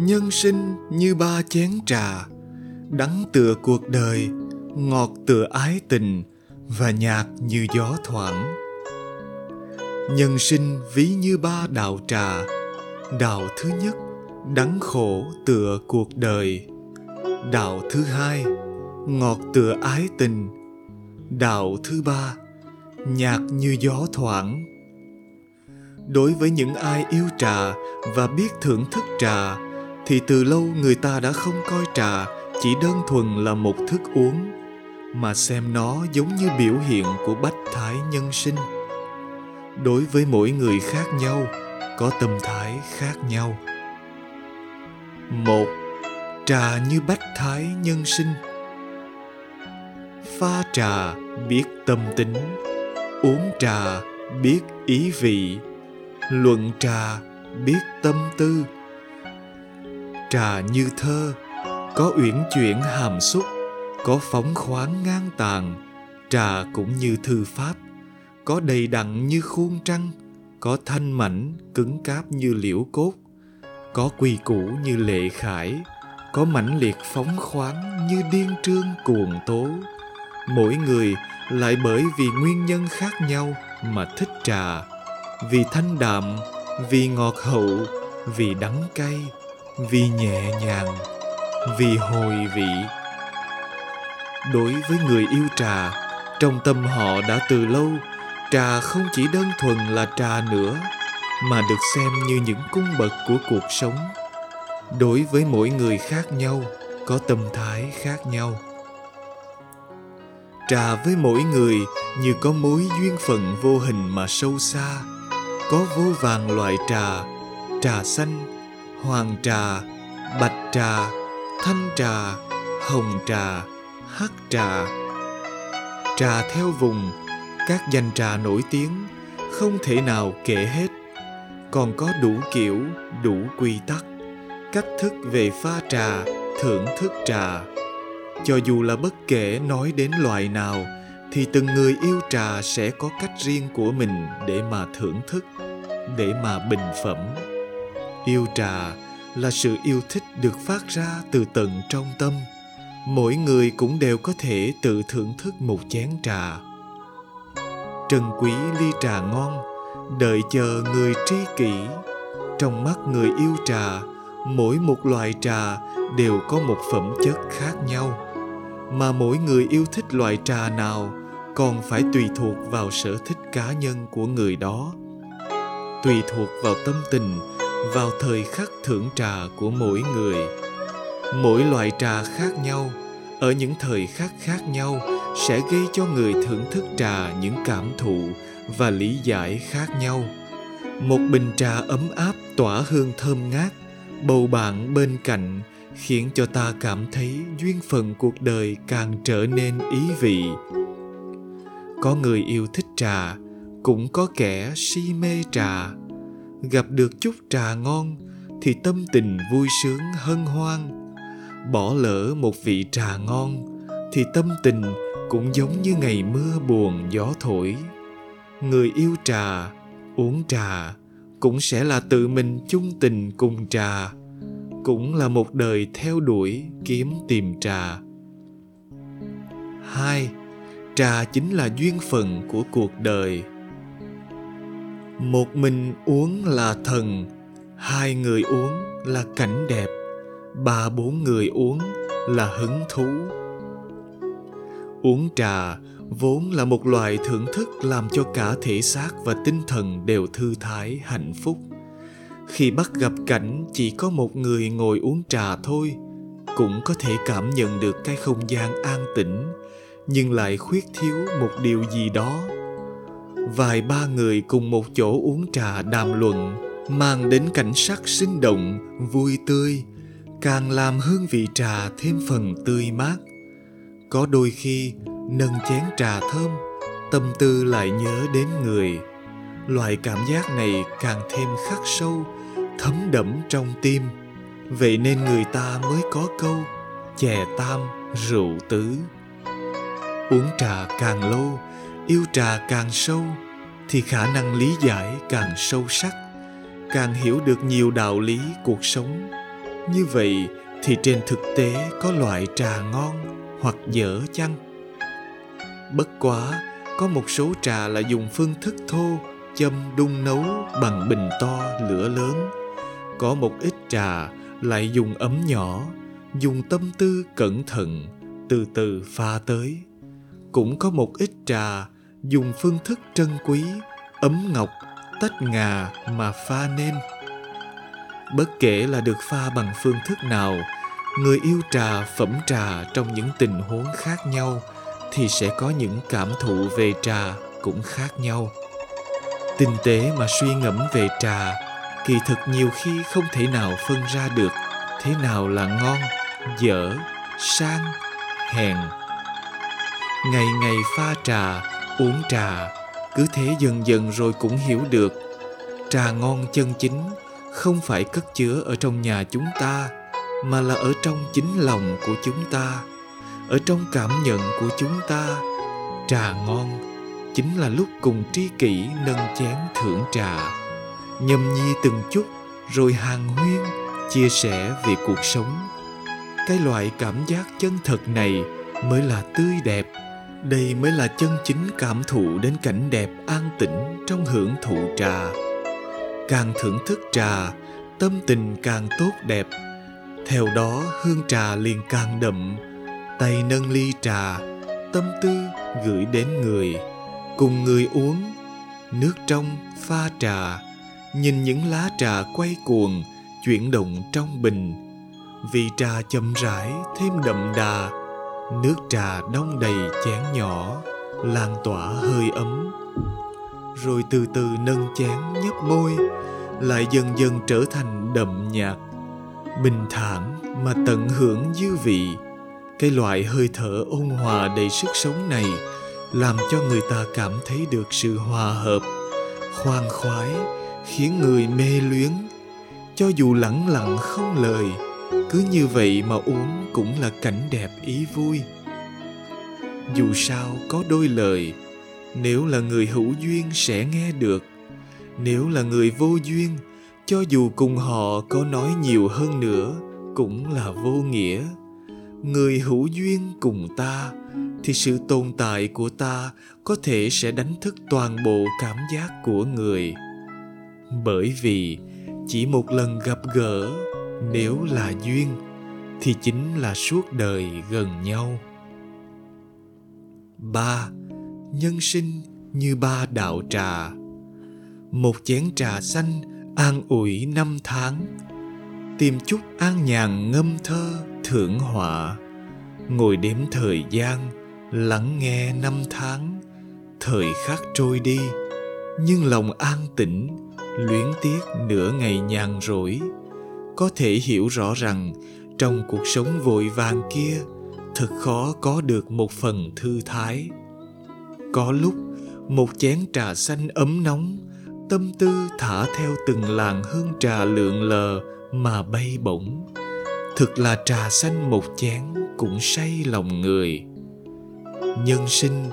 Nhân sinh như ba chén trà, đắng tựa cuộc đời, ngọt tựa ái tình và nhạt như gió thoảng. Nhân sinh ví như ba đạo trà đạo thứ nhất đắng khổ tựa cuộc đời đạo thứ hai ngọt tựa ái tình đạo thứ ba nhạt như gió thoảng. Đối với những ai yêu trà và biết thưởng thức trà thì từ lâu người ta đã không coi trà, chỉ đơn thuần là một thức uống, mà xem nó giống như biểu hiện của bách thái nhân sinh. Đối với mỗi người khác nhau, có tâm thái khác nhau. Một, trà như bách thái nhân sinh. Pha trà biết tâm tính, uống trà biết ý vị, luận trà biết tâm tư trà như thơ, có uyển chuyển hàm xúc, có phóng khoáng ngang tàn trà cũng như thư pháp, có đầy đặn như khuôn trăng, có thanh mảnh cứng cáp như liễu cốt, có quy củ như lệ khải, có mãnh liệt phóng khoáng như điên trương cuồng tố. Mỗi người lại bởi vì nguyên nhân khác nhau mà thích trà, vì thanh đạm, vì ngọt hậu, vì đắng cay vì nhẹ nhàng, vì hồi vị. Đối với người yêu trà, trong tâm họ đã từ lâu, trà không chỉ đơn thuần là trà nữa, mà được xem như những cung bậc của cuộc sống. Đối với mỗi người khác nhau, có tâm thái khác nhau. Trà với mỗi người như có mối duyên phận vô hình mà sâu xa, có vô vàng loại trà trà xanh hoàng trà, bạch trà, thanh trà, hồng trà, hắc trà. Trà theo vùng, các danh trà nổi tiếng, không thể nào kể hết. Còn có đủ kiểu, đủ quy tắc, cách thức về pha trà, thưởng thức trà. Cho dù là bất kể nói đến loại nào, thì từng người yêu trà sẽ có cách riêng của mình để mà thưởng thức, để mà bình phẩm yêu trà là sự yêu thích được phát ra từ tận trong tâm. Mỗi người cũng đều có thể tự thưởng thức một chén trà. Trân quý ly trà ngon, đợi chờ người tri kỷ. Trong mắt người yêu trà, mỗi một loại trà đều có một phẩm chất khác nhau. Mà mỗi người yêu thích loại trà nào còn phải tùy thuộc vào sở thích cá nhân của người đó. Tùy thuộc vào tâm tình vào thời khắc thưởng trà của mỗi người. Mỗi loại trà khác nhau, ở những thời khắc khác nhau, sẽ gây cho người thưởng thức trà những cảm thụ và lý giải khác nhau. Một bình trà ấm áp tỏa hương thơm ngát, bầu bạn bên cạnh, khiến cho ta cảm thấy duyên phận cuộc đời càng trở nên ý vị. Có người yêu thích trà, cũng có kẻ si mê trà gặp được chút trà ngon thì tâm tình vui sướng hân hoan. Bỏ lỡ một vị trà ngon thì tâm tình cũng giống như ngày mưa buồn gió thổi. Người yêu trà, uống trà cũng sẽ là tự mình chung tình cùng trà, cũng là một đời theo đuổi kiếm tìm trà. Hai, trà chính là duyên phận của cuộc đời một mình uống là thần, hai người uống là cảnh đẹp, ba bốn người uống là hứng thú. Uống trà vốn là một loại thưởng thức làm cho cả thể xác và tinh thần đều thư thái, hạnh phúc. Khi bắt gặp cảnh chỉ có một người ngồi uống trà thôi, cũng có thể cảm nhận được cái không gian an tĩnh, nhưng lại khuyết thiếu một điều gì đó vài ba người cùng một chỗ uống trà đàm luận, mang đến cảnh sắc sinh động, vui tươi, càng làm hương vị trà thêm phần tươi mát. Có đôi khi, nâng chén trà thơm, tâm tư lại nhớ đến người. Loại cảm giác này càng thêm khắc sâu, thấm đẫm trong tim. Vậy nên người ta mới có câu, chè tam rượu tứ. Uống trà càng lâu yêu trà càng sâu, thì khả năng lý giải càng sâu sắc, càng hiểu được nhiều đạo lý cuộc sống. Như vậy thì trên thực tế có loại trà ngon hoặc dở chăng? Bất quá, có một số trà là dùng phương thức thô, châm đun nấu bằng bình to, lửa lớn. Có một ít trà lại dùng ấm nhỏ, dùng tâm tư cẩn thận, từ từ pha tới. Cũng có một ít trà dùng phương thức trân quý, ấm ngọc, tách ngà mà pha nên. Bất kể là được pha bằng phương thức nào, người yêu trà, phẩm trà trong những tình huống khác nhau thì sẽ có những cảm thụ về trà cũng khác nhau. Tinh tế mà suy ngẫm về trà, kỳ thực nhiều khi không thể nào phân ra được thế nào là ngon, dở, sang, hèn. Ngày ngày pha trà uống trà, cứ thế dần dần rồi cũng hiểu được, trà ngon chân chính không phải cất chứa ở trong nhà chúng ta, mà là ở trong chính lòng của chúng ta, ở trong cảm nhận của chúng ta. Trà ngon chính là lúc cùng tri kỷ nâng chén thưởng trà, nhâm nhi từng chút rồi hàng huyên chia sẻ về cuộc sống. Cái loại cảm giác chân thật này mới là tươi đẹp đây mới là chân chính cảm thụ đến cảnh đẹp an tĩnh trong hưởng thụ trà. Càng thưởng thức trà, tâm tình càng tốt đẹp. Theo đó, hương trà liền càng đậm. Tay nâng ly trà, tâm tư gửi đến người. Cùng người uống, nước trong pha trà. Nhìn những lá trà quay cuồng, chuyển động trong bình. Vị trà chậm rãi, thêm đậm đà nước trà đong đầy chén nhỏ, lan tỏa hơi ấm. Rồi từ từ nâng chén nhấp môi, lại dần dần trở thành đậm nhạt, bình thản mà tận hưởng dư vị. Cái loại hơi thở ôn hòa đầy sức sống này làm cho người ta cảm thấy được sự hòa hợp, khoan khoái, khiến người mê luyến. Cho dù lẳng lặng không lời cứ như vậy mà uống cũng là cảnh đẹp ý vui. Dù sao có đôi lời, nếu là người hữu duyên sẽ nghe được. Nếu là người vô duyên, cho dù cùng họ có nói nhiều hơn nữa, cũng là vô nghĩa. Người hữu duyên cùng ta, thì sự tồn tại của ta có thể sẽ đánh thức toàn bộ cảm giác của người. Bởi vì, chỉ một lần gặp gỡ nếu là duyên, thì chính là suốt đời gần nhau. Ba, nhân sinh như ba đạo trà. Một chén trà xanh an ủi năm tháng. Tìm chút an nhàn ngâm thơ thưởng họa. Ngồi đếm thời gian, lắng nghe năm tháng. Thời khắc trôi đi, nhưng lòng an tĩnh, luyến tiếc nửa ngày nhàn rỗi có thể hiểu rõ rằng trong cuộc sống vội vàng kia, thật khó có được một phần thư thái. Có lúc, một chén trà xanh ấm nóng, tâm tư thả theo từng làn hương trà lượn lờ mà bay bổng. Thực là trà xanh một chén cũng say lòng người. Nhân sinh,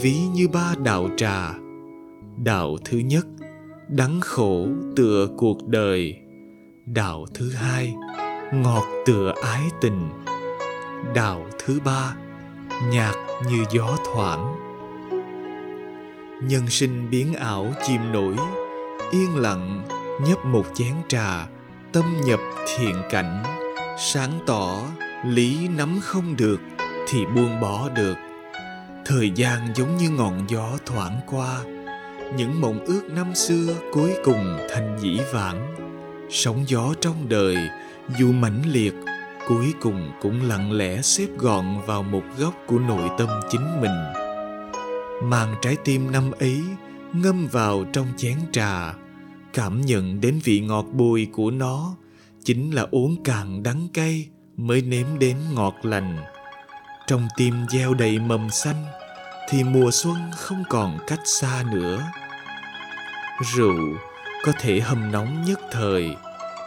ví như ba đạo trà. Đạo thứ nhất, đắng khổ tựa cuộc đời đạo thứ hai, ngọt tựa ái tình. Đạo thứ ba, nhạt như gió thoảng. Nhân sinh biến ảo chìm nổi, yên lặng nhấp một chén trà, tâm nhập thiện cảnh. Sáng tỏ, lý nắm không được thì buông bỏ được. Thời gian giống như ngọn gió thoảng qua, những mộng ước năm xưa cuối cùng thành dĩ vãng sóng gió trong đời, dù mãnh liệt, cuối cùng cũng lặng lẽ xếp gọn vào một góc của nội tâm chính mình. Mang trái tim năm ấy ngâm vào trong chén trà. Cảm nhận đến vị ngọt bùi của nó, chính là uống càng đắng cay mới nếm đến ngọt lành. Trong tim gieo đầy mầm xanh, thì mùa xuân không còn cách xa nữa. Rượu có thể hâm nóng nhất thời,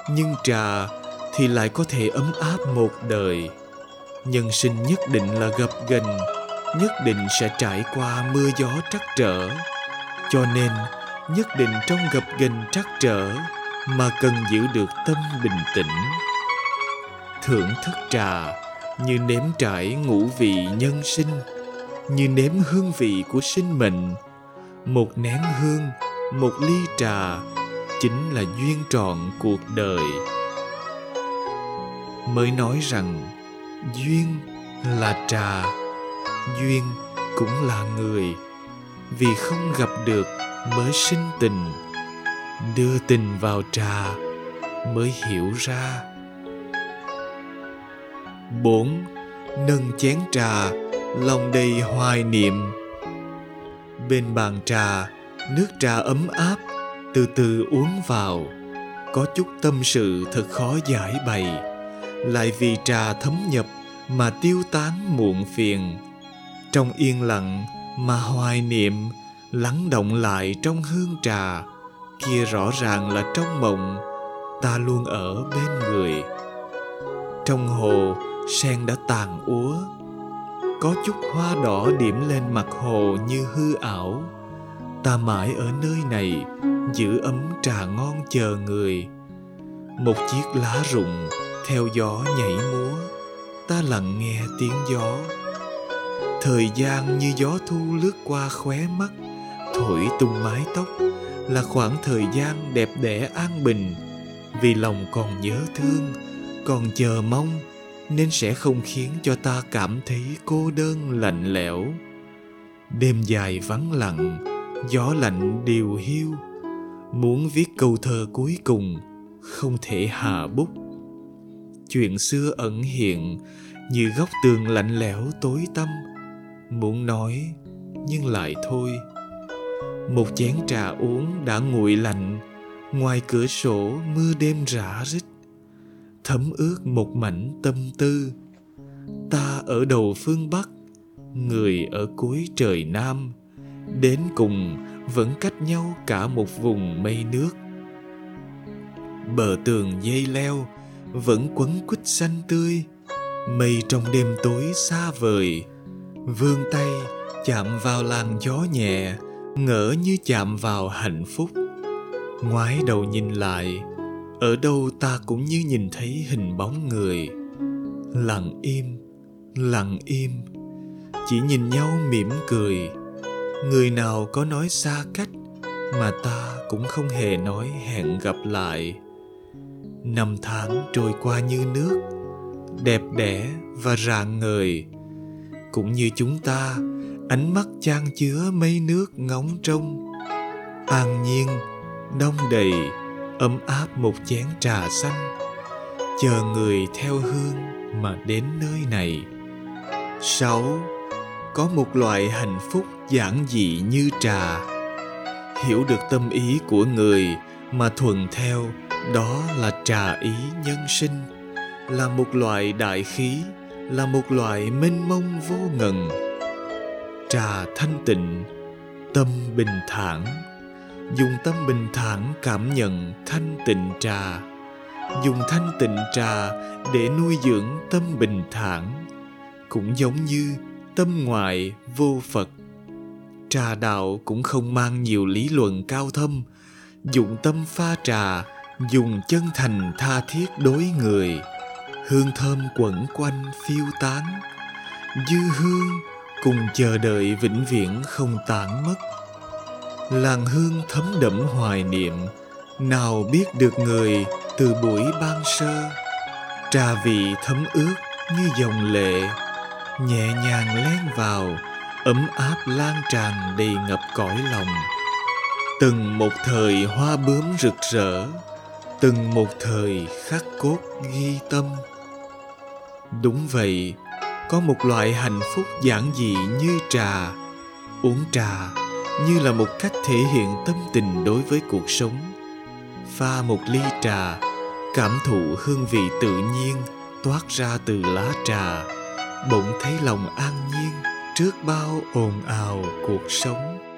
nhưng trà thì lại có thể ấm áp một đời. Nhân sinh nhất định là gập ghềnh, nhất định sẽ trải qua mưa gió trắc trở. Cho nên, nhất định trong gập ghềnh trắc trở mà cần giữ được tâm bình tĩnh. Thưởng thức trà như nếm trải ngũ vị nhân sinh, như nếm hương vị của sinh mệnh. Một nén hương, một ly trà chính là duyên trọn cuộc đời. Mới nói rằng, duyên là trà, duyên cũng là người. Vì không gặp được mới sinh tình, đưa tình vào trà mới hiểu ra. Bốn, nâng chén trà, lòng đầy hoài niệm. Bên bàn trà, nước trà ấm áp từ từ uống vào. Có chút tâm sự thật khó giải bày. Lại vì trà thấm nhập mà tiêu tán muộn phiền. Trong yên lặng mà hoài niệm, lắng động lại trong hương trà, kia rõ ràng là trong mộng, ta luôn ở bên người. Trong hồ, sen đã tàn úa. Có chút hoa đỏ điểm lên mặt hồ như hư ảo. Ta mãi ở nơi này giữ ấm trà ngon chờ người. Một chiếc lá rụng theo gió nhảy múa, ta lặng nghe tiếng gió. Thời gian như gió thu lướt qua khóe mắt, thổi tung mái tóc là khoảng thời gian đẹp đẽ an bình. Vì lòng còn nhớ thương, còn chờ mong, nên sẽ không khiến cho ta cảm thấy cô đơn lạnh lẽo. Đêm dài vắng lặng, gió lạnh điều hiu muốn viết câu thơ cuối cùng không thể hạ bút. Chuyện xưa ẩn hiện như góc tường lạnh lẽo tối tăm. Muốn nói, nhưng lại thôi. Một chén trà uống đã nguội lạnh, ngoài cửa sổ mưa đêm rã rít. Thấm ướt một mảnh tâm tư. Ta ở đầu phương bắc, người ở cuối trời nam. Đến cùng vẫn cách nhau cả một vùng mây nước. Bờ tường dây leo vẫn quấn quýt xanh tươi, mây trong đêm tối xa vời. Vươn tay chạm vào làn gió nhẹ, ngỡ như chạm vào hạnh phúc. Ngoái đầu nhìn lại, ở đâu ta cũng như nhìn thấy hình bóng người. Lặng im lặng im, chỉ nhìn nhau mỉm cười người nào có nói xa cách mà ta cũng không hề nói hẹn gặp lại. Năm tháng trôi qua như nước, đẹp đẽ và rạng ngời. Cũng như chúng ta, ánh mắt chan chứa mây nước ngóng trông. An nhiên đông đầy, ấm áp một chén trà xanh. Chờ người theo hương mà đến nơi này. Sáu có một loại hạnh phúc giản dị như trà. Hiểu được tâm ý của người mà thuần theo, đó là trà ý nhân sinh. Là một loại đại khí, là một loại mênh mông vô ngần. Trà thanh tịnh, tâm bình thản. Dùng tâm bình thản cảm nhận thanh tịnh trà. Dùng thanh tịnh trà để nuôi dưỡng tâm bình thản. Cũng giống như tâm ngoại vô phật. Trà đạo cũng không mang nhiều lý luận cao thâm, dụng tâm pha trà, dùng chân thành tha thiết đối người. Hương thơm quẩn quanh phiêu tán, dư hương cùng chờ đợi vĩnh viễn không tản mất. Làn hương thấm đẫm hoài niệm, nào biết được người từ buổi ban sơ. Trà vị thấm ướt như dòng lệ nhẹ nhàng len vào, ấm áp lan tràn đầy ngập cõi lòng. Từng một thời hoa bướm rực rỡ, từng một thời khắc cốt ghi tâm. Đúng vậy, có một loại hạnh phúc giản dị như trà. Uống trà như là một cách thể hiện tâm tình đối với cuộc sống. Pha một ly trà, cảm thụ hương vị tự nhiên toát ra từ lá trà bỗng thấy lòng an nhiên trước bao ồn ào cuộc sống.